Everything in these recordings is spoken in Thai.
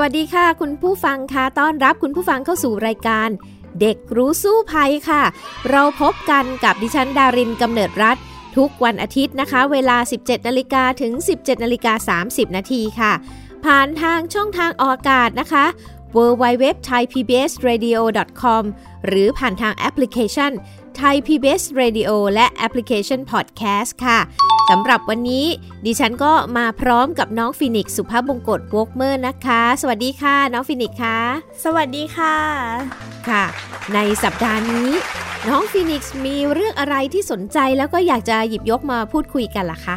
วัสดีค่ะ คุณผู้ฟังคะต้อนรับคุณผู้ฟังเข้าสู่รายการ เด็กรู้สู้ภัยค่ะ เราพบกันกับดิฉันดารินกำเนิดรัฐ ทุกวันอาทิตย์นะคะ เวลา 17นาฬิกาถึง 17นาฬิกา30นาทีค่ะ ผ่านทางช่องทางออกอากาศนะคะ www thai pbs radio com หรือผ่านทางแอปพลิเคชัน Thai PBS Radio และแอปพลิเคชัน Podcast ค่ะสำหรับวันนี้ ดิฉันก็มาพร้อมกับน้องฟินิกซ์สุภาพบงกตเวิร์กเมอร์นะคะ สวัสดีค่ะ น้องฟินิกซ์ค่ะ สวัสดีค่ะ ค่ะ ในสัปดาห์นี้ น้องฟินิกซ์มีเรื่องอะไรที่สนใจแล้วก็อยากจะหยิบยกมาพูดคุยกันล่ะคะ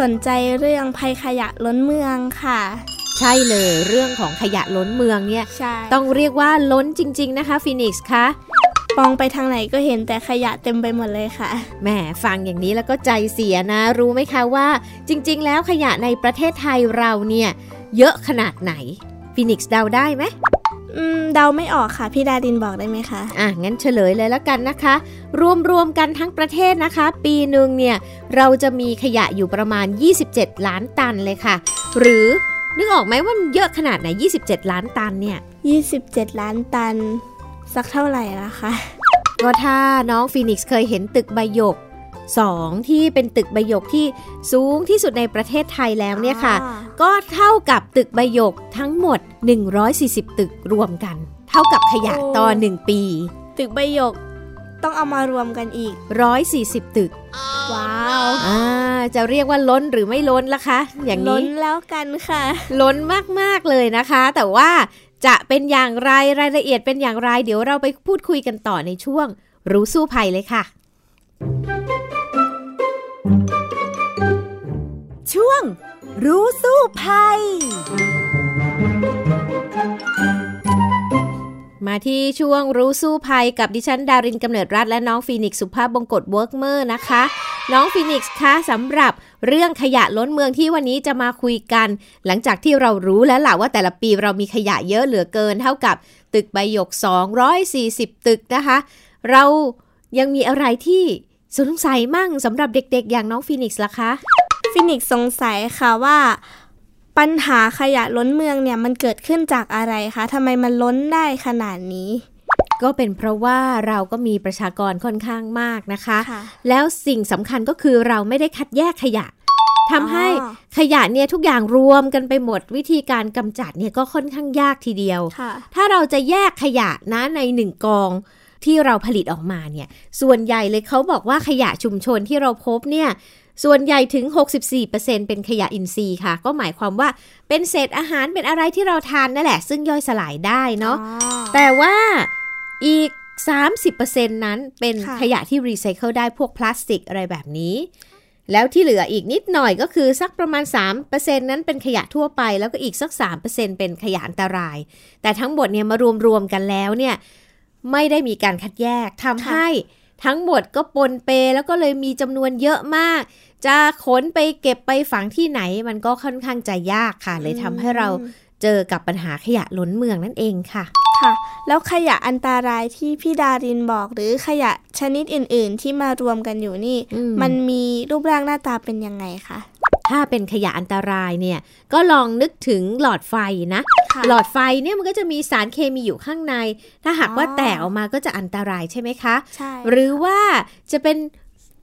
สนใจเรื่องภัยขยะล้นเมืองค่ะ ใช่เลยเรื่องของขยะล้นเมืองเนี่ยใช่ต้องเรียกว่าล้นจริง ๆ นะคะฟินิกซ์คะมองไปทางไหนก็เห็นแต่ขยะเต็มไปหมดเลยค่ะ แหมฟังอย่างนี้แล้วก็ใจเสียนะ รู้ไหมคะว่า จริง ๆ แล้วขยะในประเทศไทยเราเนี่ย เยอะขนาดไหนฟินิกซ์เดาได้ไหมอืมเดาไม่ออกค่ะ พี่ดาดินบอกได้ไหมคะ อะ งั้นเฉลยเลยแล้วกันนะคะ รวมๆกันทั้งประเทศนะคะ ปีหนึ่งเนี่ย เราจะมีขยะอยู่ประมาณ 27 ล้านตันเลยค่ะ หรือ นึกออกไหมว่ามันเยอะขนาดไหน 27 ล้านตันเนี่ย 27 ล้านตัน สักเท่าไหร่ละคะ ก็ถ้าน้องฟีนิกซ์เคยเห็นตึกใบหยก2 ที่เป็นตึกใบหยกที่สูงที่สุดในประเทศไทยแล้วเนี่ยค่ะอ่าก็เท่ากับตึกใบหยกทั้งหมด 140 ตึกรวมกัน เท่ากับขยะต่อ 1 ปี ตึกใบหยก ต้องเอามารวมกันอีก 140 ตึก ว้าวอ่าจะเรียกว่าล้นหรือไม่ล้นล่ะคะ อย่างล้นี้นแล้วกันค่ะ ล้นมากๆเลยนะคะ แต่ว่าจะเป็นอย่างไรรายละเอียดเป็นอย่างไร เดี๋ยวเราไปพูดคุยกันต่อในช่วง รู้สู้ภัยเลยค่ะ ช่วง รู้สู้ภัย มาที่ช่วงรู้สู้ภัยกับดิฉันดารินกำเนิดรัฐและน้องฟีนิกซ์สุภาพบงกตเวิร์กเมอร์นะคะ น้องฟีนิกซ์คะสำหรับเรื่องขยะล้นเมืองที่วันนี้จะมาคุยกัน หลังจากที่เรารู้แล้วล่ะว่าแต่ละปีเรามีขยะเยอะเหลือเกิน เท่ากับตึกใบหยก 240 ตึกนะคะ เรายังมีอะไรที่สงสัยมั่งสำหรับเด็กๆ อย่างน้องฟีนิกซ์ล่ะคะฟินิกซ์สงสัยค่ะว่า ปัญหาขยะล้นเมืองเนี่ยมันเกิดขึ้นจากอะไรคะทำไมมันล้นได้ขนาดนี้ ก็เป็นเพราะว่าเราก็มีประชากรค่อนข้างมากนะคะค่ะแล้วสิ่งสำคัญก็คือเราไม่ได้คัดแยกขยะทำให้อ๋อขยะเนี่ยทุกอย่างรวมกันไปหมดวิธีการกำจัดเนี่ยก็ค่อนข้างยากทีเดียวค่ะถ้าเราจะแยกขยะนะในหนึ่งกองที่เราผลิตออกมาเนี่ย ส่วนใหญ่เลยเขาบอกว่าขยะชุมชนที่เราพบเนี่ย ส่วนใหญ่ถึง 64%เป็นขยะอินทรีย์ค่ะ ก็หมายความว่าเป็นเศษอาหารเป็นอะไรที่เราทานนั่นแหละ ซึ่งย่อยสลายได้เนาะแต่ว่าอีก 30%นั้นเป็นค่ะขยะที่รีไซเคิลได้พวกพลาสติกอะไรแบบนี้ แล้วที่เหลืออีกนิดหน่อยก็คือสักประมาณ 3%นั้นเป็นขยะทั่วไป แล้วก็อีกสัก 3%เป็นขยะอันตราย แต่ทั้งหมดเนี่ยมารวมๆกันแล้วเนี่ยไม่ได้มีการคัดแยกทำให้ ทั้งหมดก็ปนเปแล้วก็เลยมีจำนวนเยอะมาก จะขนไปเก็บไปฝังที่ไหนมันก็ค่อนข้างจะยากค่ะ เลยทำให้เราเจอกับปัญหาขยะล้นเมืองนั่นเองค่ะ ค่ะ แล้วขยะอันตรายที่พี่ดารินบอก หรือขยะชนิดอื่น ๆ ที่มารวมกันอยู่นี่อืมมันมีรูปร่างหน้าตาเป็นยังไงคะ ถ้าเป็นขยะอันตรายเนี่ย ก็ลองนึกถึงหลอดไฟนะค่ะหลอดไฟเนี่ยมันก็จะมีสารเคมีอยู่ข้างใน ถ้าหากว่าอ๋อแตกออกมาก็จะอันตรายใช่ไหมคะใช่หรือว่าจะเป็น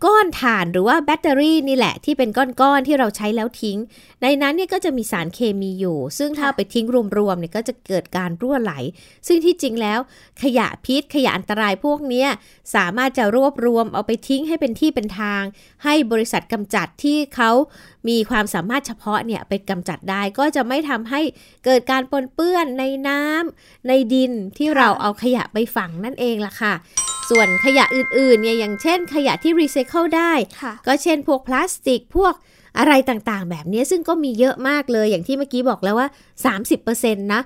ก้อนถ่านหรือว่าแบตเตอรี่นี่แหละที่เป็นก้อนๆที่เราใช้แล้วทิ้ง ในนั้นเนี่ยก็จะมีสารเคมีอยู่ ซึ่งถ้าไปทิ้งรวมๆเนี่ยก็จะเกิดการรั่วไหล ซึ่งที่จริงแล้วขยะพิษขยะอันตรายพวกนี้สามารถจะรวบรวมเอาไปทิ้งให้เป็นที่เป็นทาง ให้บริษัทกำจัดที่เขามีความสามารถเฉพาะเนี่ยไปกำจัดได้ก็จะไม่ทำให้เกิดการปนเปื้อนในน้ำในดินที่เราเอาขยะไปฝังนั่นเองล่ะค่ะ ส่วนขยะอื่นๆเนี่ยอย่างเช่น ขยะที่รีไซเคิลได้ค่ะก็เช่นพวกพลาสติกพวกอะไรต่างๆ แบบนี้ซึ่งก็มีเยอะมากเลยอย่างที่เมื่อกี้บอกแล้วว่า 30%นะ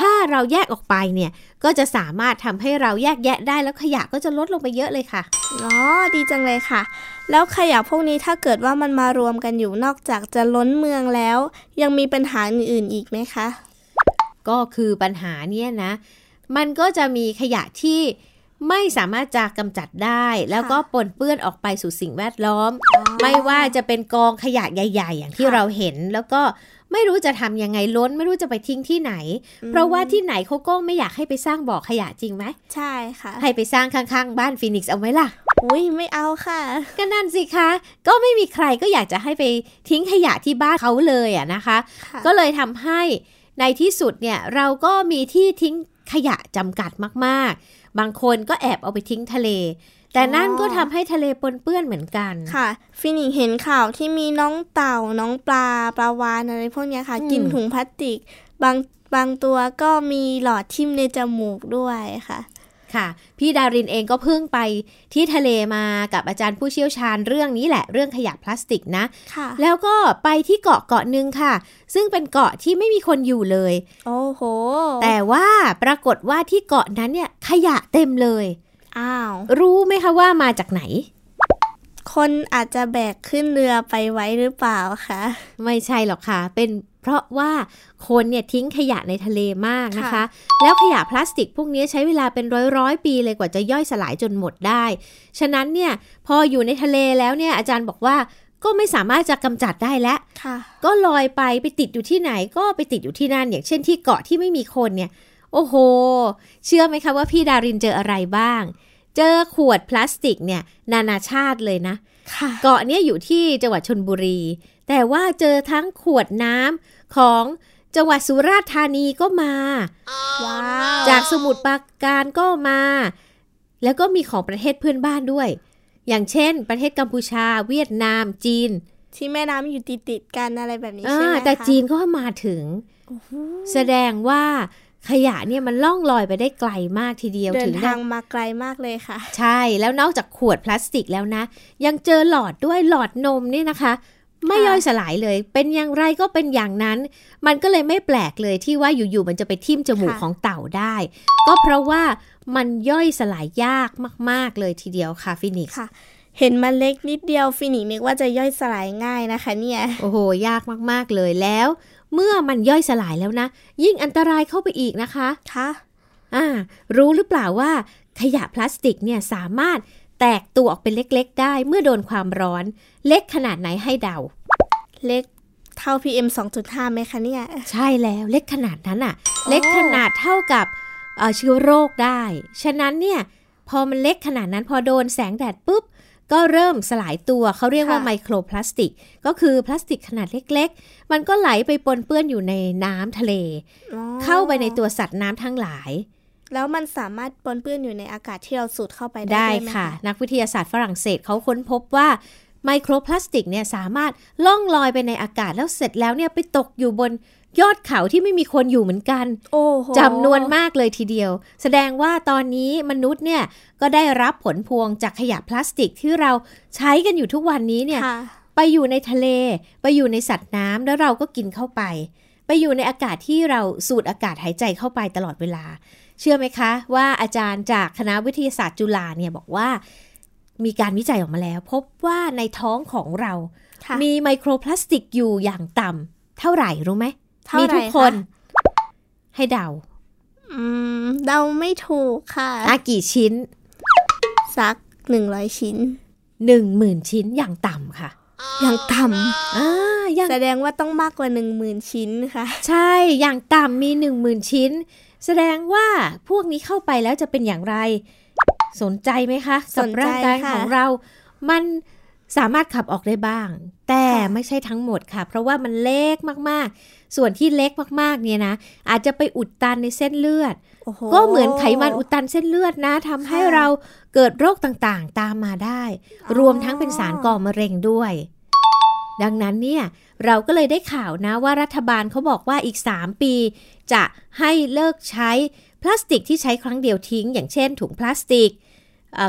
ถ้าเราแยกออกไปเนี่ย ก็จะสามารถทำให้เราแยกแยะได้แล้วขยะก็จะลดลงไปเยอะเลยค่ะอ๋อดีจังเลยค่ะ แล้วขยะพวกนี้ถ้าเกิดว่ามันมารวมกันอยู่นอกจากจะล้นเมืองแล้ว ยังมีปัญหาอื่นๆอีกไหมคะ ก็คือปัญหาเนี่ยนะ มันก็จะมีขยะที่ ไม่สามารถจะกำจัดได้ แล้วก็ปนเปื้อนออกไปสู่สิ่งแวดล้อม ไม่ว่าจะเป็นกองขยะใหญ่ ๆ อย่างที่เราเห็นแล้วก็ไม่รู้จะทำยังไงล้น ไม่รู้จะไปทิ้งที่ไหน เพราะว่าที่ไหนเขาก็ไม่อยากให้ไปสร้างบ่อขยะจริงไหมใช่ค่ะ ให้ไปสร้างข้างๆ บ้านฟีนิกซ์เอาไหมล่ะอุ้ยไม่เอาค่ะ ก็นั่นสิคะ ก็ไม่มีใครก็อยากจะให้ไปทิ้งขยะที่บ้านเขาเลยอะนะคะ ก็เลยทำให้ในที่สุดเนี่ยเราก็มีที่ทิ้งขยะจำกัดมากๆ บางคนก็แอบเอาไปทิ้งทะเล แต่นั่นก็ทำให้ทะเลปนเปื้อนเหมือนกันค่ะ ฟินิกเห็นข่าวที่มีน้องเต่าน้องปลาปลาวานอะไรพวกนี้ค่ะ กินถุงพลาสติก บางบางตัวก็มีหลอดทิ่มในจมูกด้วยค่ะ ค่ะ พี่ดารินเองก็เพิ่งไปที่ทะเลมากับอาจารย์ผู้เชี่ยวชาญเรื่องนี้แหละเรื่องขยะพลาสติกนะะแล้วก็ไปที่เกาะเกาะหนึ่งค่ะ ซึ่งเป็นเกาะที่ไม่มีคนอยู่เลย โอ้โห แต่ว่าปรากฏว่าที่เกาะนั้นเนี่ยขยะเต็มเลย อ้าว รู้ไหมคะว่ามาจากไหนคนอาจจะแบกขึ้นเรือไปไว้หรือเปล่าคะ ไม่ใช่หรอกค่ะ เป็น เพราะว่าคนเนี่ยทิ้งขยะในทะเลมากนะคะ แล้วขยะพลาสติกพวกนี้ใช้เวลาเป็นร้อยร้อยปีเลยกว่าจะย่อยสลายจนหมดได้ ฉะนั้นเนี่ยพออยู่ในทะเลแล้วเนี่ยอาจารย์บอกว่าก็ไม่สามารถจะกำจัดได้แล้ว ก็ลอยไปไปติดอยู่ที่ไหนก็ไปติดอยู่ที่นั่น อย่างเช่นที่เกาะที่ไม่มีคนเนี่ย โอ้โห เชื่อไหมคะว่าพี่ดารินเจออะไรบ้าง เจอขวดพลาสติกเนี่ย นานาชาติเลยนะ เกาะเนี้ยอยู่ที่จังหวัดชนบุรี แต่ว่าเจอทั้งขวดน้ำของจังหวัดสุราษฎร์ธานีก็มาว้าจากสมุทรปราการก็มา แล้วก็มีของประเทศเพื่อนบ้านด้วย อย่างเช่น ประเทศกัมพูชา เวียดนาม จีน ที่แม่น้ำอยู่ติดติดกันอะไรแบบนี้ใช่ไหมคะแต่จีนก็มาถึงแสดงว่าขยะเนี่ยมันล่องลอยไปได้ไกลมากทีเดียวถึงทางมาไกลมากเลยค่ะ ใช่แล้วนอกจากขวดพลาสติกแล้วนะ ยังเจอหลอดด้วยหลอดนมนี่นะคะ ไม่ย่อยสลายเลย เป็นอย่างไรก็เป็นอย่างนั้น มันก็เลยไม่แปลกเลยที่ว่าอยู่ๆมันจะไปทิ่มจมูกของเต่าได้ ก็เพราะว่ามันย่อยสลายยากมาก ๆ เลยทีเดียวค่ะฟินิกซ์คะเห็นมันเล็กนิดเดียวฟินิกซ์นึกว่าจะย่อยสลายง่ายนะคะเนี่ย โอ้โห ยากมากๆเลยแล้ว เมื่อมันย่อยสลายแล้วนะ ยิ่งอันตรายเข้าไปอีกนะคะ ค่ะ อ่า รู้หรือเปล่าว่าขยะพลาสติกเนี่ยสามารถ แตกตัวออกเป็นเล็กๆ ได้เมื่อโดนความร้อน เล็กขนาดไหนให้เดา เล็กเท่า PM 2.5ไหมคะเนี่ย ใช่แล้วเล็กขนาดนั้นอะเล็กขนาดเท่ากับเชื้อโรคได้ ฉะนั้นเนี่ยพอมันเล็กขนาดนั้นพอโดนแสงแดดปุ๊บ ก็เริ่มสลายตัวเขาเรียกว่าไมโครพลาสติก ก็คือพลาสติกขนาดเล็ก ๆ มันก็ไหลไปปนเปื้อนอยู่ในน้ำทะเล เข้าไปในตัวสัตว์น้ำทั้งหลาย แล้วมันสามารถปนเปื้อนอยู่ในอากาศที่เราสูดเข้าไปได้ได้ค่ะ นักวิทยาศาสตร์ฝรั่งเศสเขาค้นพบว่าไมโครพลาสติกเนี่ยสามารถล่องลอยไปในอากาศแล้วเสร็จแล้วเนี่ยไปตกอยู่บนยอดเขาที่ไม่มีคนอยู่เหมือนกัน โอ้จำนวนมากเลยทีเดียว แสดงว่าตอนนี้มนุษย์เนี่ยก็ได้รับผลพวงจากขยะพลาสติกที่เราใช้กันอยู่ทุกวันนี้เนี่ย ไปอยู่ในทะเล ไปอยู่ในสัตว์น้ำแล้วเราก็กินเข้าไป ไปอยู่ในอากาศที่เราสูดอากาศหายใจเข้าไปตลอดเวลา เชื่อไหมคะว่าอาจารย์จากคณะวิทยาศาสตร์จุฬาเนี่ยบอกว่ามีการวิจัยออกมาแล้ว พบว่าในท้องของเรา มีไมโครพลาสติกอยู่อย่างต่ำเท่าไหร่รู้ไหมมีทุกคน ให้เดาเดาไม่ถูกค่ะอากี่ชิ้น สักหนึ่งร้อยชิ้นหนึ่งหมื่นชิ้นอย่างต่ำค่ะ อย่างต่ำอ่าแสดงว่าต้องมากกว่าหนึ่งหมื่นชิ้นค่ะ ใช่อย่างต่ำมีหนึ่งหมื่นชิ้น แสดงว่าพวกนี้เข้าไปแล้วจะเป็นอย่างไร สนใจไหมคะกับร่างกายของเรา มันสามารถขับออกได้บ้าง แต่ไม่ใช่ทั้งหมดค่ะ เพราะว่ามันเล็กมากๆ ส่วนที่เล็กมากๆเนี่ยนะ อาจจะไปอุดตันในเส้นเลือด ก็เหมือนไขมันอุดตันเส้นเลือดนะทำให้เราเกิดโรคต่างๆ ตามมาได้ รวมทั้งเป็นสารก่อมะเร็งด้วย ดังนั้นเนี่ยเราก็เลยได้ข่าวนะว่ารัฐบาลเขาบอกว่าอีก 3 ปี จะให้เลิกใช้พลาสติกที่ใช้ครั้งเดียวทิ้ง อย่างเช่น ถุงพลาสติก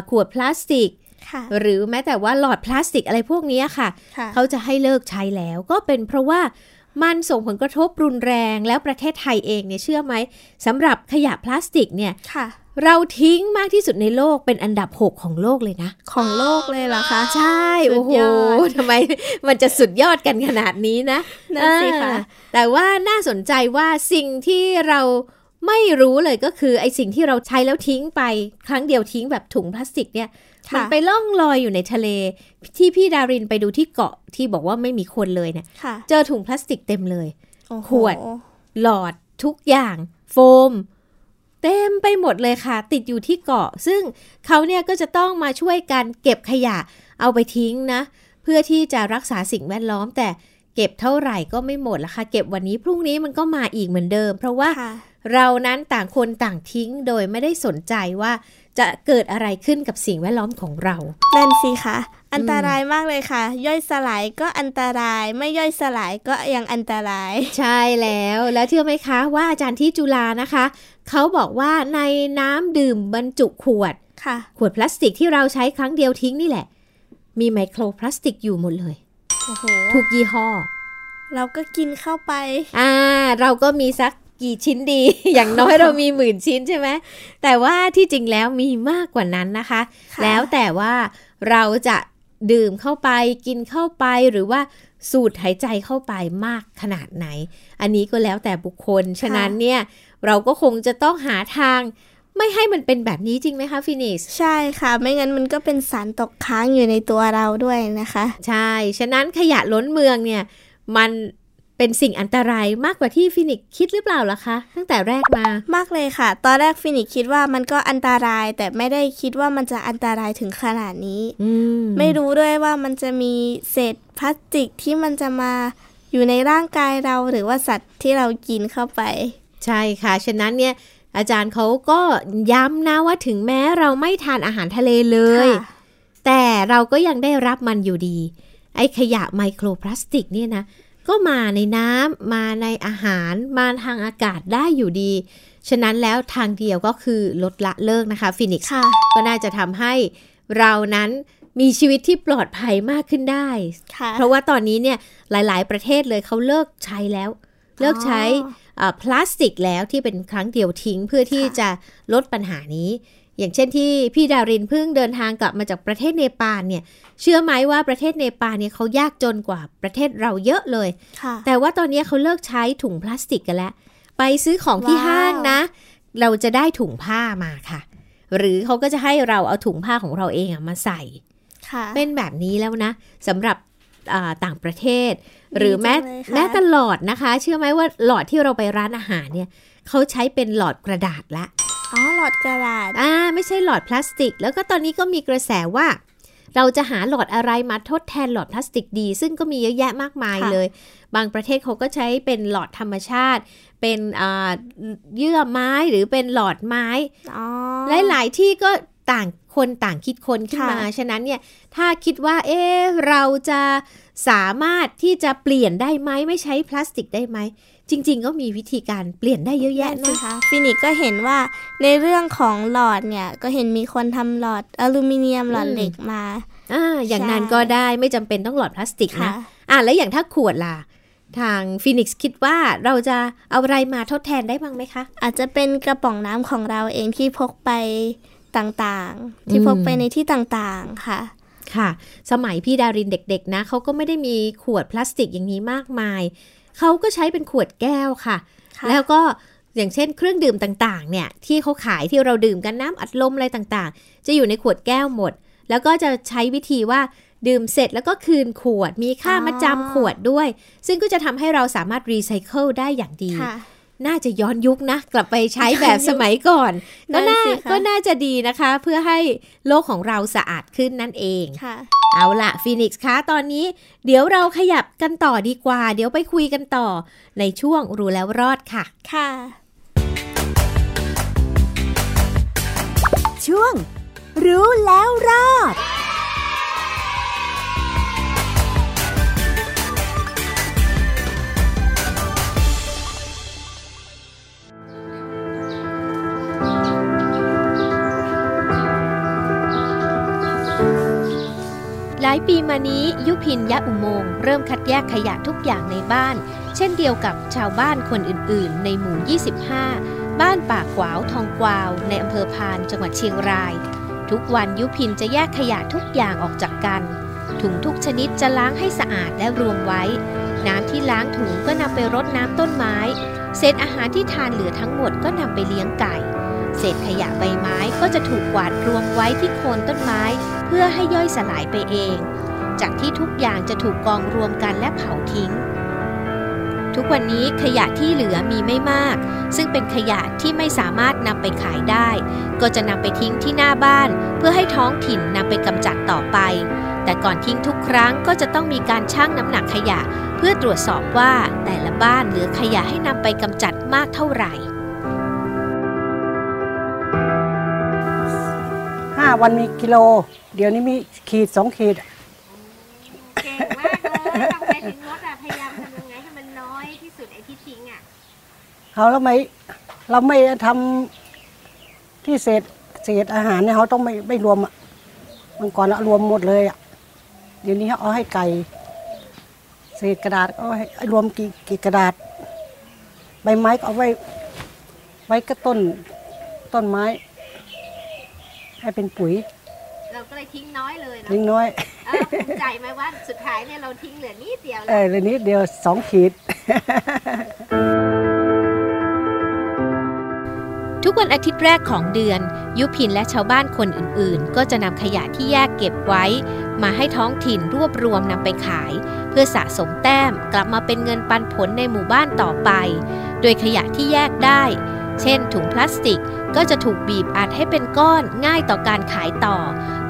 ขวดพลาสติกค่ะหรือแม้แต่ว่าหลอดพลาสติกอะไรพวกนี้ค่ะค่ะเขาจะให้เลิกใช้แล้วก็เป็นเพราะว่ามันส่งผลกระทบรุนแรงแล้วประเทศไทยเองเนี่ยเชื่อไหมสำหรับขยะพลาสติกเนี่ยค่ะ เราทิ้งมากที่สุดในโลกเป็นอันดับ 6 ของโลกเลยนะ ของโลกเลยเหรอคะ ใช่สุโอ้ดโหยอดทำไมมันจะสุดยอดกันขนาดนี้นะนั่นสิคะอ่าแต่ว่าน่าสนใจว่าสิ่งที่เราไม่รู้เลยก็คือไอสิ่งที่เราใช้แล้วทิ้งไป ครั้งเดียวทิ้งแบบถุงพลาสติกเนี่ยมันค่ะไปล่องลอยอยู่ในทะเล ที่พี่ดารินไปดูที่เกาะที่บอกว่าไม่มีคนเลยเนี่ยค่ะเจอถุงพลาสติกเต็มเลยโอ้โหขวดหลอดทุกอย่าง โฟม เต็มไปหมดเลยค่ะ ติดอยู่ที่เกาะ ซึ่งเขาเนี่ยก็จะต้องมาช่วยกันเก็บขยะเอาไปทิ้งนะ เพื่อที่จะรักษาสิ่งแวดล้อม แต่เก็บเท่าไหร่ก็ไม่หมดละค่ะ เก็บวันนี้พรุ่งนี้มันก็มาอีกเหมือนเดิม เพราะว่าค่ะเรานั้นต่างคนต่างทิ้งโดยไม่ได้สนใจว่าจะเกิดอะไรขึ้นกับสิ่งแวดล้อมของเรา นั่นสิคะ อันตรายมากเลยค่ะ ย่อยสลายก็อันตราย ไม่ย่อยสลายก็ยังอันตราย ใช่แล้วแล้วเชื่อไหมคะว่าอาจารย์ที่จุฬานะคะเขาบอกว่าในน้ำดื่มบรรจุขวดค่ะ ขวดพลาสติกที่เราใช้ครั้งเดียวทิ้งนี่แหละ มีไมโครพลาสติกอยู่หมดเลยโอ้โหทุกยี่ห้อ เราก็กินเข้าไป อ่า เราก็มีสักกี่ชิ้นดี อย่างน้อยเรามีหมื่นชิ้นใช่ไหม แต่ว่าที่จริงแล้วมีมากกว่านั้นนะคะค่ะแล้วแต่ว่าเราจะ ดื่มเข้าไปกินเข้าไปหรือว่าสูดหายใจเข้าไปมากขนาดไหน อันนี้ก็แล้วแต่บุคคล ฉะนั้นเนี่ย เราก็คงจะต้องหาทาง ไม่ให้มันเป็นแบบนี้จริงไหมคะฟินิกซ์ใช่ค่ะ ไม่งั้นมันก็เป็นสารตกค้างอยู่ในตัวเราด้วยนะคะ ใช่ ฉะนั้นขยะล้นเมืองเนี่ย มัน เป็นสิ่งอันตรายมากกว่าที่ฟินิกซ์คิดหรือเปล่าล่ะคะ ตั้งแต่แรกมามากเลยค่ะ ตอนแรกฟินิกซ์คิดว่ามันก็อันตรายแต่ไม่ได้คิดว่ามันจะอันตรายถึงขนาดนี้อืมไม่รู้ด้วยว่ามันจะมีเศษพลาสติกที่มันจะมาอยู่ในร่างกายเราหรือว่าสัตว์ที่เรากินเข้าไป ใช่ค่ะ ฉะนั้นเนี่ย อาจารย์เขาก็ย้ำนะว่าถึงแม้เราไม่ทานอาหารทะเลเลยค่ะแต่เราก็ยังได้รับมันอยู่ดี ไอ้ขยะไมโครพลาสติกเนี่ยนะ ก็มาในน้ำมาในอาหาร มาทางอากาศได้อยู่ดี ฉะนั้นแล้วทางเดียวก็คือลดละเลิกนะคะฟินิกซ์ค่ะก็น่าจะทำให้เรานั้นมีชีวิตที่ปลอดภัยมากขึ้นได้ค่ะเพราะว่าตอนนี้เนี่ยหลาย ๆ ประเทศเลยเขาเลิกใช้แล้ว เลิกใช้เอ่อพลาสติกแล้วที่เป็นครั้งเดียวทิ้งเพื่อที่ค่ะจะลดปัญหานี้ อย่างเช่นที่พี่ดารินเพิ่งเดินทางกลับมาจากประเทศเนปาลเนี่ย เชื่อไหมว่าประเทศเนปาลเนี่ยเขายากจนกว่าประเทศเราเยอะเลยค่ะแต่ว่าตอนนี้เขาเลิกใช้ถุงพลาสติกกันแล้ว ไปซื้อของที่ว้าวห้างนะ เราจะได้ถุงผ้ามาค่ะ หรือเขาก็จะให้เราเอาถุงผ้าของเราเองอะมาใส่ค่ะเป็นแบบนี้แล้วนะสำหรับอ่าต่างประเทศ หรือแม้ดีจังเลยค่ะแม้แต่หลอดนะคะ เชื่อไหมว่าหลอดที่เราไปร้านอาหารเนี่ยเขาใช้เป็นหลอดกระดาษละ อ๋อหลอดกระดาษอ่าไม่ใช่หลอดพลาสติก แล้วก็ตอนนี้ก็มีกระแสว่า เราจะหาหลอดอะไรมาทดแทนหลอดพลาสติกดี ซึ่งก็มีเยอะแยะมากมายค่ะเลย บางประเทศเขาก็ใช้เป็นหลอดธรรมชาติ เป็นอ่าเยื่อไม้หรือเป็นหลอดไม้อ๋อหลายๆที่ก็ต่างคนต่างคิดคนขึ้นค่ะมา ฉะนั้นเนี่ยถ้าคิดว่าเอ๊ะเราจะสามารถที่จะเปลี่ยนได้ไหมไม่ใช้พลาสติกได้ไหม จริง ๆ ก็มีวิธีการเปลี่ยนได้เยอะแยะนั่นนะสิคะฟินิกก็เห็นว่าในเรื่องของหลอดเนี่ยก็เห็นมีคนทำหลอดอลูมิเนียมหลอดอืมเหล็กมาอ่าอย่างนั้นใช่ก็ได้ไม่จำเป็นต้องหลอดพลาสติกค่ะนะอ่าแล้วอย่างถ้าขวดล่ะทางฟินิกซ์คิดว่าเราจะเอาอะไรมาทดแทนได้บ้างไหมคะ อาจจะเป็นกระป๋องน้ำของเราเองที่พกไปต่างๆ ที่อืมพกไปในที่ต่างๆค่ะ ค่ะ สมัยพี่ดารินเด็กๆนะเขาก็ไม่ได้มีขวดพลาสติกอย่างนี้มากมาย เขาก็ใช้เป็นขวดแก้วค่ะค่ะแล้วก็อย่างเช่นเครื่องดื่มต่างๆ เนี่ยที่เขาขายที่เราดื่มกันน้ำอัดลมอะไรต่างๆ จะอยู่ในขวดแก้วหมด แล้วก็จะใช้วิธีว่าดื่มเสร็จแล้วก็คืนขวดมีค่ามาจำขวดด้วย ซึ่งก็จะทำให้เราสามารถรีไซเคิลได้อย่างดีค่ะ น่าจะย้อนยุคนะ กลับไปใช้แบบสมัยก่อนก็นั่น่านสิคะก็น่าจะดีนะคะ เพื่อให้โลกของเราสะอาดขึ้นนั่นเองค่ะเอาละฟีนิกซ์คะตอนนี้ เดี๋ยวเราขยับกันต่อดีกว่า เดี๋ยวไปคุยกันต่อ ในช่วงรู้แล้วรอดค่ะ ค่ะ ช่วง รู้แล้วรอดายปีมานี้ยุพินยะอุโมงเริ่มคัดแยกขยะทุกอย่างในบ้าน เช่นเดียวกับชาวบ้านคนอื่นๆ ในหมู่ 25 บ้านป่ากวาวทองกวาว ในอำเภอพานจังหวัดเชียงราย ทุกวันยุพินจะแยกขยะทุกอย่างออกจากกัน ถุงทุกชนิดจะล้างให้สะอาดและรวมไว้ น้ำที่ล้างถุงก็นำไปรดน้ำต้นไม้ เศษอาหารที่ทานเหลือทั้งหมดก็นำไปเลี้ยงไก่ เศษขยะใบไม้ก็จะถูกกวาดรวมไว้ที่โคนต้นไม้ เพื่อให้ย่อยสลายไปเอง จากที่ทุกอย่างจะถูกกองรวมกันและเผาทิ้ง ทุกวันนี้ขยะที่เหลือมีไม่มาก ซึ่งเป็นขยะที่ไม่สามารถนำไปขายได้ ก็จะนำไปทิ้งที่หน้าบ้าน เพื่อให้ท้องถิ่นนำไปกำจัดต่อไป แต่ก่อนทิ้งทุกครั้งก็จะต้องมีการชั่งน้ำหนักขยะ เพื่อตรวจสอบว่าแต่ละบ้านเหลือขยะให้นำไปกำจัดมากเท่าไหร่ วันมีกิโล เดี๋ยวนี้มีขีดสองขีด เก่งมากเลยทำไมถึงลดอะพยายามทำยังไงให้มันน้อยที่สุดไอ้ที่ทิ้งอะเขาแล้วไม่เราไม่ทำที่เศษเศษอาหารเนี่ยเขาต้องไม่ไม่รวมอะเมื่อก่อนเรารวมหมดเลยอะเดี๋ยวนี้เขาเอาให้ไก่ เศษกระดาษก็เอาให้รวมกี่กี่กระดาษ ใบไม้ก็เอาไว้ ไว้ก็ต้นต้นไม้ ให้เป็นปุ๋ย เราก็เลยทิ้งน้อยเลยเนาะเล็กน้อยเออภูมิใจไหมว่าสุดท้ายเนี่ยเราทิ้งเหลือนิดเดียวเออเลยนิดเดียวสองขีด ทุกวันอาทิตย์แรกของเดือน ยุพินและชาวบ้านคนอื่นๆ ก็จะนำขยะที่แยกเก็บไว้ มาให้ท้องถิ่นรวบรวมนำไปขาย เพื่อสะสมแต้มกลับมาเป็นเงินปันผลในหมู่บ้านต่อไป โดยขยะที่แยกได้ เช่น ถุงพลาสติกก็จะถูกบีบอัดให้เป็นก้อนง่ายต่อการขายต่อ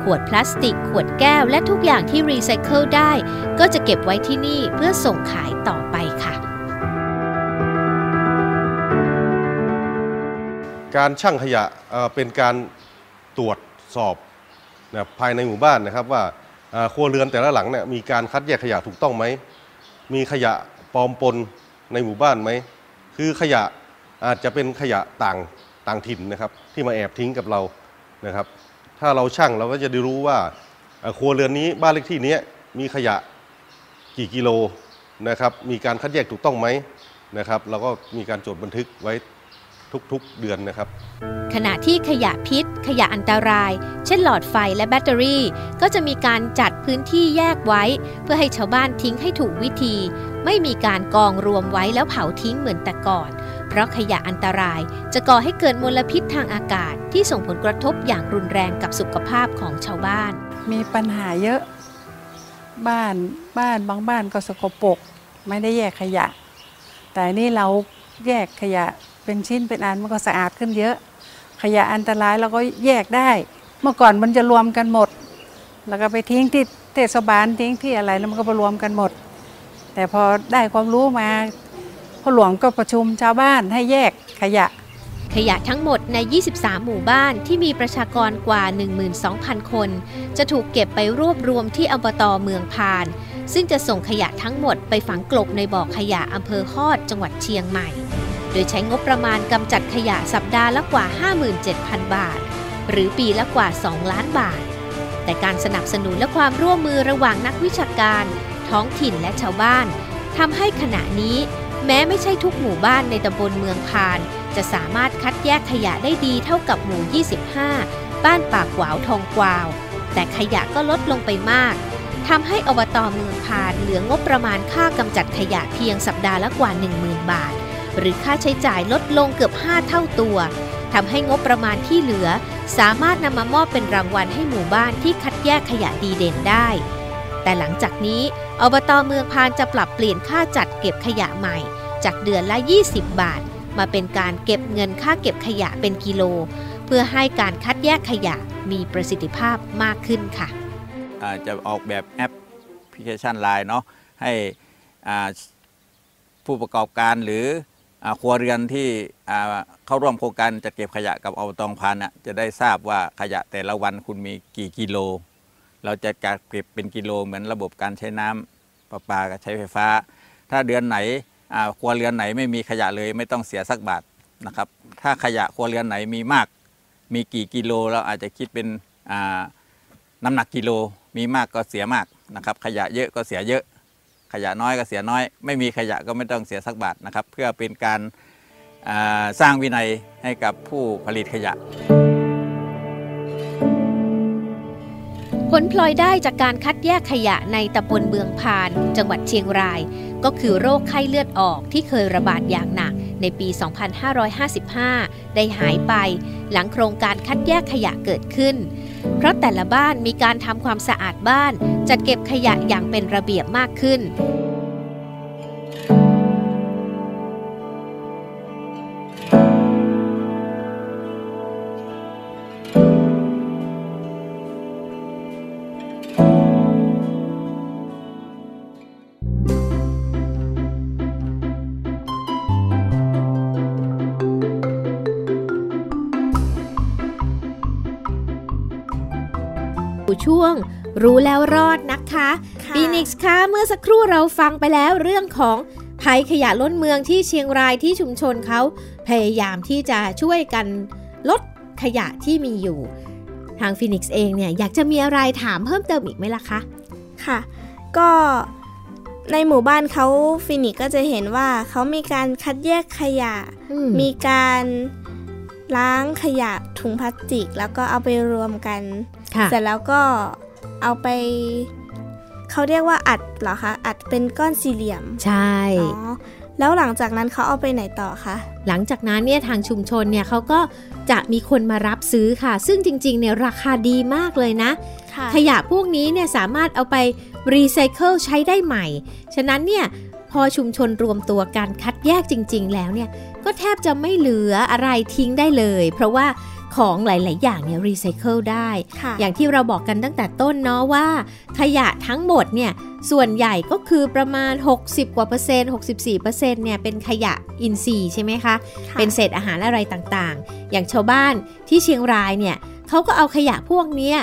ขวดพลาสติก ขวดแก้ว และทุกอย่างที่รีไซเคิลได้ ก็จะเก็บไว้ที่นี่เพื่อส่งขายต่อไปค่ะ การชั่งขยะเป็นการตรวจสอบนะภายในหมู่บ้านนะครับว่าครัวเรือนแต่ละหลังเนี่ยมีการคัดแยกขยะถูกต้องไหม มีขยะปลอมปนในหมู่บ้านไหม คือขยะ อาจจะเป็นขยะต่างต่างถิ่นนะครับ ที่มาแอบทิ้งกับเรานะครับ ถ้าเราชั่งเราก็จะได้รู้ว่าครัวเรือนนี้บ้านเลขที่นี้มีขยะกี่กิโลนะครับ มีการคัดแยกถูกต้องไหมนะครับ เราก็มีการจดบันทึกไว้ทุกๆเดือนนะครับ ขณะที่ขยะพิษ ขยะอันตราย เช่นหลอดไฟและแบตเตอรี่ ก็จะมีการจัดพื้นที่แยกไว้ เพื่อให้ชาวบ้านทิ้งให้ถูกวิธี ไม่มีการกองรวมไว้แล้วเผาทิ้งเหมือนแต่ก่อน เพราะขยะอันตรายจะก่อให้เกิดมลพิษทางอากาศที่ส่งผลกระทบอย่างรุนแรงกับสุขภาพของชาวบ้าน มีปัญหาเยอะ บ้านบ้านบางบ้านก็สกปรกไม่ได้แยกขยะ แต่นี่เราแยกขยะเป็นชิ้นเป็นอันมันก็สะอาดขึ้นเยอะ ขยะอันตรายเราก็แยกได้ เมื่อก่อนมันจะรวมกันหมด แล้วก็ไปทิ้งที่เทศบาลทิ้งที่อะไรแล้วมันก็ไปรวมกันหมด แต่พอได้ความรู้มา พ่อหลวงก็ประชุมชาวบ้านให้แยกขยะ ขยะทั้งหมดใน 23 หมู่บ้านที่มีประชากรกว่า 12,000 คน จะถูกเก็บไปรวบรวมที่อบตเมืองพาน ซึ่งจะส่งขยะทั้งหมดไปฝังกลบในบ่อขยะอำเภอฮอดจังหวัดเชียงใหม่ โดยใช้งบประมาณกำจัดขยะสัปดาห์ละกว่า 57,000 บาท หรือปีละกว่า 2 ล้านบาท แต่การสนับสนุนและความร่วมมือระหว่างนักวิชาการ ท้องถิ่นและชาวบ้านทำให้ขณะนี้ แม้ไม่ใช่ทุกหมู่บ้านในตำบลเมืองพาน จะสามารถคัดแยกขยะได้ดีเท่ากับหมู่ 25 บ้านปากหวาวทองกวาว แต่ขยะก็ลดลงไปมากทำให้อบตเมืองพานเหลืองบประมาณค่ากำจัดขยะเพียงสัปดาห์ละกว่า 10,000 บาท หรือค่าใช้จ่ายลดลงเกือบ 5 เท่าตัวทำให้งบประมาณที่เหลือ สามารถนำมามอบเป็นรางวัลให้หมู่บ้านที่คัดแยกขยะดีเด่นได้ แต่หลังจากนี้อบตเมืองพานจะปรับเปลี่ยนค่าจัดเก็บขยะใหม่ จากเดือนละ 20 บาท มาเป็นการเก็บเงินค่าเก็บขยะเป็นกิโล เพื่อให้การคัดแยกขยะมีประสิทธิภาพมากขึ้นค่ะจะออกแบบแอปพลิเคชันไลน์เนาะให้ผู้ประกอบการหรือครัวเรือนที่เข้าร่วมโครงการจัดเก็บขยะกับอบตองพานะจะได้ทราบว่าขยะแต่ละวันคุณมีกี่กิโล เราจะจัดเก็บเป็นกิโลเหมือนระบบการใช้น้ำประปากับใช้ไฟฟ้า ถ้าเดือนไหน ครัวเรือนไหนไม่มีขยะเลยไม่ต้องเสียสักบาทนะครับ ถ้าขยะครัวเรือนไหนมีมาก มีกี่กิโลเราอาจจะคิดเป็นน้ำหนักกิโลมีมากก็เสียมากนะครับ ขยะเยอะก็เสียเยอะ ขยะน้อยก็เสียน้อย ไม่มีขยะก็ไม่ต้องเสียสักบาทนะครับ เพื่อเป็นการสร้างวินัยให้กับผู้ผลิตขยะ ผลพลอยได้จากการคัดแยกขยะในตำบลเบืองพาน จังหวัดเชียงราย ก็คือโรคไข้เลือดออกที่เคยระบาดอย่างหนักในปี 2555 ได้หายไป หลังโครงการคัดแยกขยะเกิดขึ้น เพราะแต่ละบ้านมีการทำความสะอาดบ้าน จัดเก็บขยะอย่างเป็นระเบียบมากขึ้น ช่วง รู้แล้วรอดนะคะค่ะฟินิกซ์คะเมื่อสักครู่เราฟังไปแล้วเรื่องของภัยขยะล้นเมืองที่เชียงรายที่ชุมชนเขาพยายามที่จะช่วยกันลดขยะที่มีอยู่ ทางฟินิกซ์เองเนี่ยอยากจะมีอะไรถามเพิ่มเติมอีกไหมล่ะคะ ค่ะ ก็ในหมู่บ้านเขาฟินิกซ์ก็จะเห็นว่าเขามีการคัดแยกขยะอืมมีการล้างขยะถุงพลาสติก แล้วก็เอาไปรวมกันค่ะ เสร็จแล้วก็เอาไปเขาเรียกว่าอัดเหรอคะ อัดเป็นก้อนสี่เหลี่ยม ใช่อ๋อแล้วหลังจากนั้นเขาเอาไปไหนต่อคะ หลังจากนั้นเนี่ยทางชุมชนเนี่ยเขาก็จะมีคนมารับซื้อค่ะ ซึ่งจริงๆเนี่ยราคาดีมากเลยนะค่ะขยะพวกนี้เนี่ยสามารถเอาไปรีไซเคิลใช้ได้ใหม่ ฉะนั้นเนี่ยพอชุมชนรวมตัวกันคัดแยกจริง ๆ แล้วเนี่ยก็แทบจะไม่เหลืออะไรทิ้งได้เลย เพราะว่า ของหลาย ๆ อย่างเนี่ยรีไซเคิลได้ค่ะอย่างที่เราบอกกันตั้งแต่ต้นเนาะว่า ขยะทั้งหมดเนี่ยส่วนใหญ่ก็คือประมาณ 60 กว่าเปอร์เซ็นต์64เปอร์เซ็นต์เนี่ยเป็นขยะอินทรีย์ใช่ไหมคะค่ะเป็นเศษอาหารอะไรต่าง ๆ อย่างชาวบ้านที่เชียงรายเนี่ยเขาก็เอาขยะพวกเนี้ย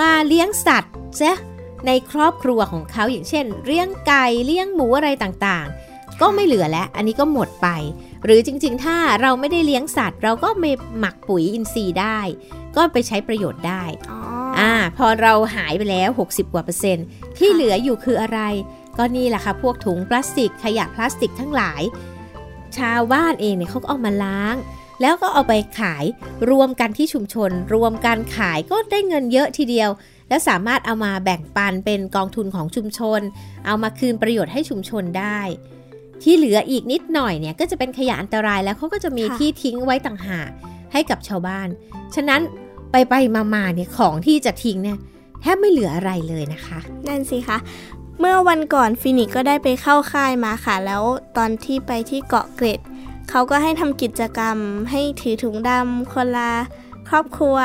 มาเลี้ยงสัตว์ซะในครอบครัวของเขาอย่างเช่น เลี้ยงไก่เลี้ยงหมูอะไรต่างๆ ก็ไม่เหลือแล้ว อันนี้ก็หมดไป หรือจริงๆ ถ้าเราไม่ได้เลี้ยงสัตว์ เราก็ไม่หมักปุ๋ยอินทรีย์ได้ ก็ไปใช้ประโยชน์ได้อ๋ออ่าพอเราหายไปแล้ว 60 กว่าเปอร์เซ็นต์ที่เหลืออยู่คืออะไร ก็นี่แหละค่ะพวกถุงพลาสติกขยะพลาสติกทั้งหลาย ชาวบ้านเองเนี่ยเขาก็เอามาล้าง แล้วก็เอาไปขายรวมกันที่ชุมชน รวมกันขายก็ได้เงินเยอะทีเดียว แล้วสามารถเอามาแบ่งปันเป็นกองทุนของชุมชน เอามาคืนประโยชน์ให้ชุมชนได้ ที่เหลืออีกนิดหน่อยเนี่ยก็จะเป็นขยะอันตรายแล้วเขาก็จะมีค่ะที่ทิ้งไว้ต่างหากให้กับชาวบ้าน ฉะนั้นไปไปมามาเนี่ยของที่จะทิ้งเนี่ยแทบไม่เหลืออะไรเลยนะคะ นั่นสิคะเมื่อวันก่อนฟินิกก็ได้ไปเข้าค่ายมาค่ะ แล้วตอนที่ไปที่เกาะเกร็ดเขาก็ให้ทำกิจกรรมให้ถือถุงดำคนละครอบครัว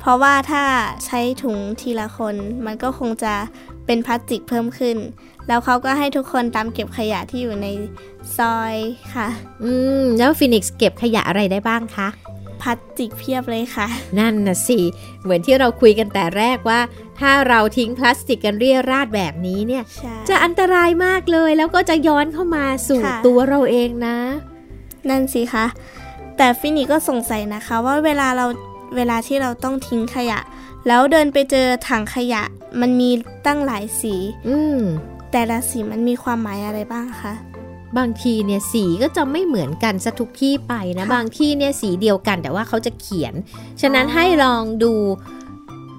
เพราะว่าถ้าใช้ถุงทีละคน มันก็คงจะ เป็นพลาสติกเพิ่มขึ้น แล้วเขาก็ให้ทุกคนตามเก็บขยะที่อยู่ในซอยค่ะ อืม แล้วฟีนิกซ์เก็บขยะอะไรได้บ้างคะพลาสติกเพียบเลยค่ะ นั่นน่ะสิ เหมือนที่เราคุยกันแต่แรกว่า ถ้าเราทิ้งพลาสติกกันเรี่ยราดแบบนี้เนี่ยใช่จะอันตรายมากเลย แล้วก็จะย้อนเข้ามาสู่ค่ะตัวเราเองนะ นั่นสิคะ แต่ฟินิกก็สงสัยนะคะว่าเวลาเราเวลาที่เราต้องทิ้งขยะ แล้วเดินไปเจอถังขยะ มันมีตั้งหลายสี อืมแต่ละสีมันมีความหมายอะไรบ้างคะบางทีเนี่ยสีก็จะไม่เหมือนกันซะทุกที่ไปนะค่ะบางที่เนี่ยสีเดียวกันแต่ว่าเขาจะเขียน ฉะนั้นอ๋อให้ลองดู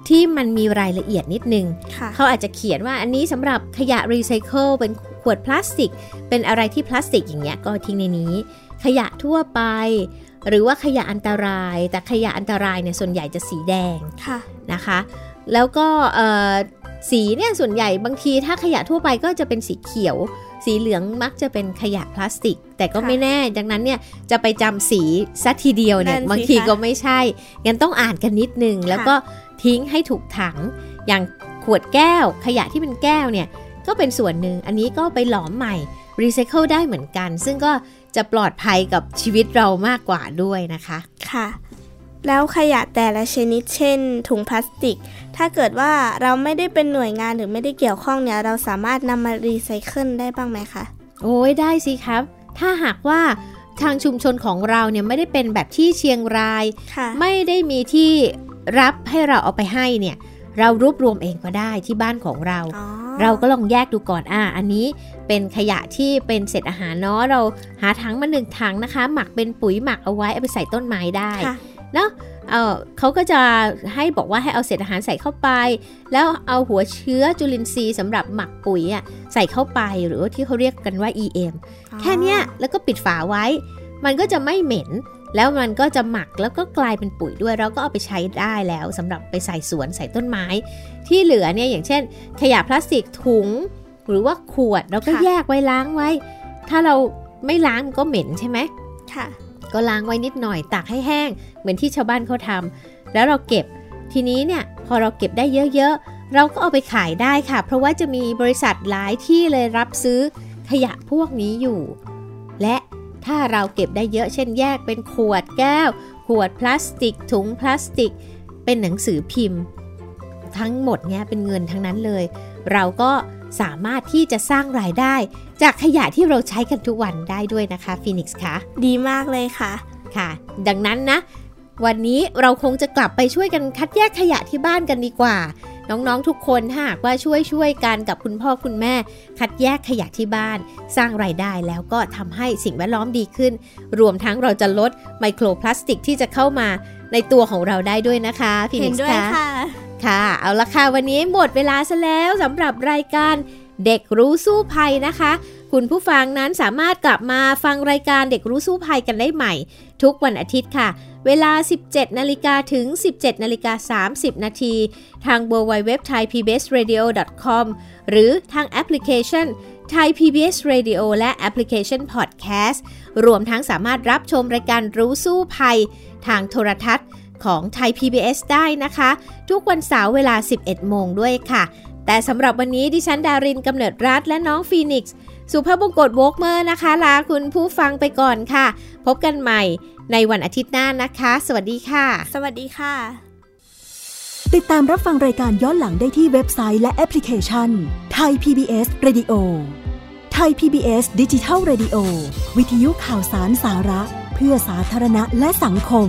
ที่มันมีรายละเอียดนิดนึงค่ะเขาอาจจะเขียนว่าอันนี้สำหรับขยะรีไซเคิลเป็นขวดพลาสติก เป็นอะไรที่พลาสติกอย่างเงี้ยก็ทิ้งในนี้ ขยะทั่วไป หรือว่าขยะอันตราย แต่ขยะอันตรายเนี่ยส่วนใหญ่จะสีแดงค่ะนะคะ แล้วก็เอ่อสีเนี่ยส่วนใหญ่บางทีถ้าขยะทั่วไปก็จะเป็นสีเขียว สีเหลืองมักจะเป็นขยะพลาสติก แต่ก็ค่ะไม่แน่ดังนั้นเนี่ยจะไปจำสีสัทีเดียวเนี่ยนั่นสิบางทีคะก็ไม่ใช่งั้นต้องอ่านกันนิดนึง แล้วก็ทิ้งให้ถูกถัง อย่างขวดแก้ว ขยะที่เป็นแก้วเนี่ยก็เป็นส่วนหนึ่ง อันนี้ก็ไปหลอมใหม่รีไซเคิลได้เหมือนกัน ซึ่งก็ จะปลอดภัยกับชีวิตเรามากกว่าด้วยนะคะค่ะ แล้วขยะแต่ละชนิดเช่น ถุงพลาสติก ถ้าเกิดว่าเราไม่ได้เป็นหน่วยงานหรือไม่ได้เกี่ยวข้องเนี่ย เราสามารถนำมารีไซเคิลได้บ้างไหมคะโอ้ยได้สิครับ ถ้าหากว่าทางชุมชนของเราเนี่ยไม่ได้เป็นแบบที่เชียงรายค่ะไม่ได้มีที่รับให้เราเอาไปให้เนี่ย เรารวบรวมเองก็ได้ที่บ้านของเราอ๋อ เราก็ลองแยกดูก่อนอ่าอันนี้เป็นขยะที่เป็นเศษอาหารเนาะเราหาถังมาหนึ่งถังนะคะ หมักเป็นปุ๋ยหมักเอาไว้เอาไปใส่ต้นไม้ได้ค่ะเนาะเออเขาก็จะให้บอกว่าให้เอาเศษอาหารใส่เข้าไป แล้วเอาหัวเชื้อจุลินทรีย์สำหรับหมักปุ๋ยอะใส่เข้าไปหรือว่าที่เขาเรียกกันว่า EM แค่เนี้ยแล้วก็ปิดฝาไว้ มันก็จะไม่เหม็น แล้วมันก็จะหมักแล้วก็กลายเป็นปุ๋ยด้วย เราก็เอาไปใช้ได้แล้วสำหรับไปใส่สวนใส่ต้นไม้ ที่เหลือเนี่ยอย่างเช่น ขยะพลาสติกถุง หรือว่าขวดเราก็ค่ะแยกไว้ล้างไว้ ถ้าเราไม่ล้างมันก็เหม็นใช่ไหมค่ะ ก็ล้างไว้นิดหน่อยตากให้แห้ง เหมือนที่ชาวบ้านเขาทำแล้วเราเก็บทีนี้เนี่ยพอเราเก็บได้เยอะๆ เราก็เอาไปขายได้ค่ะ เพราะว่าจะมีบริษัทหลายที่เลยรับซื้อขยะพวกนี้อยู่ และ ถ้าเราเก็บได้เยอะเช่นแยกเป็นขวดแก้ว ขวดพลาสติก ถุงพลาสติก เป็นหนังสือพิมพ์ ทั้งหมดเนี่ยเป็นเงินทั้งนั้นเลย เราก็สามารถที่จะสร้างรายได้ จากขยะที่เราใช้กันทุกวันได้ด้วยนะคะฟีนิกซ์คะดีมากเลยค่ะค่ะ ดังนั้นนะ วันนี้เราคงจะกลับไปช่วยกันคัดแยกขยะที่บ้านกันดีกว่า น้องๆทุกคนถ้าหากว่าช่วยช่วยกันกับคุณพ่อคุณแม่ คัดแยกขยะที่บ้าน สร้างรายได้แล้วก็ทำให้สิ่งแวดล้อมดีขึ้น รวมทั้งเราจะลดไมโครพลาสติกที่จะเข้ามาในตัวของเราได้ด้วยนะคะพี่เห็นินกส์ด้วยคะค่ะค่ะ เอาละค่ะ วันนี้หมดเวลาซะแล้วสำหรับรายการเด็กรู้สู้ภัยนะคะ คุณผู้ฟังนั้นสามารถกลับมาฟังรายการเด็กรู้สู้ภัยกันได้ใหม่ ทุกวันอาทิตย์ค่ะ เวลา 17 นาฬิกาถึง 17 นาฬิกา 30 นาที ทาง w w w t h a i p b s r a d i o com หรือทางแอปพลิเคชัน Thai PBS Radio และแอปพลิเคชัน Podcast รวมทั้งสามารถรับชมรายการรู้สู้ภัย ทางโทรทัศน์ของไทย PBS ได้นะคะ ทุกวันเสาร์เวลา 11 โมงด้วยค่ะ แต่สำหรับวันนี้ดิฉันดารินกำเนิดรัฐและน้องฟีนิกซ์ สุภาพบงกตโวกเมอร์นะคะ ลาคุณผู้ฟังไปก่อนค่ะ พบกันใหม่ในวันอาทิตย์หน้านะคะ สวัสดีค่ะ สวัสดีค่ะ ติดตามรับฟังรายการย้อนหลังได้ที่เว็บไซต์และแอปพลิเคชันไทย PBS Radio ไทย PBS ดิจิทัล Radio วิทยุข่าวสารสาระ เพื่อสาธารณะและสังคม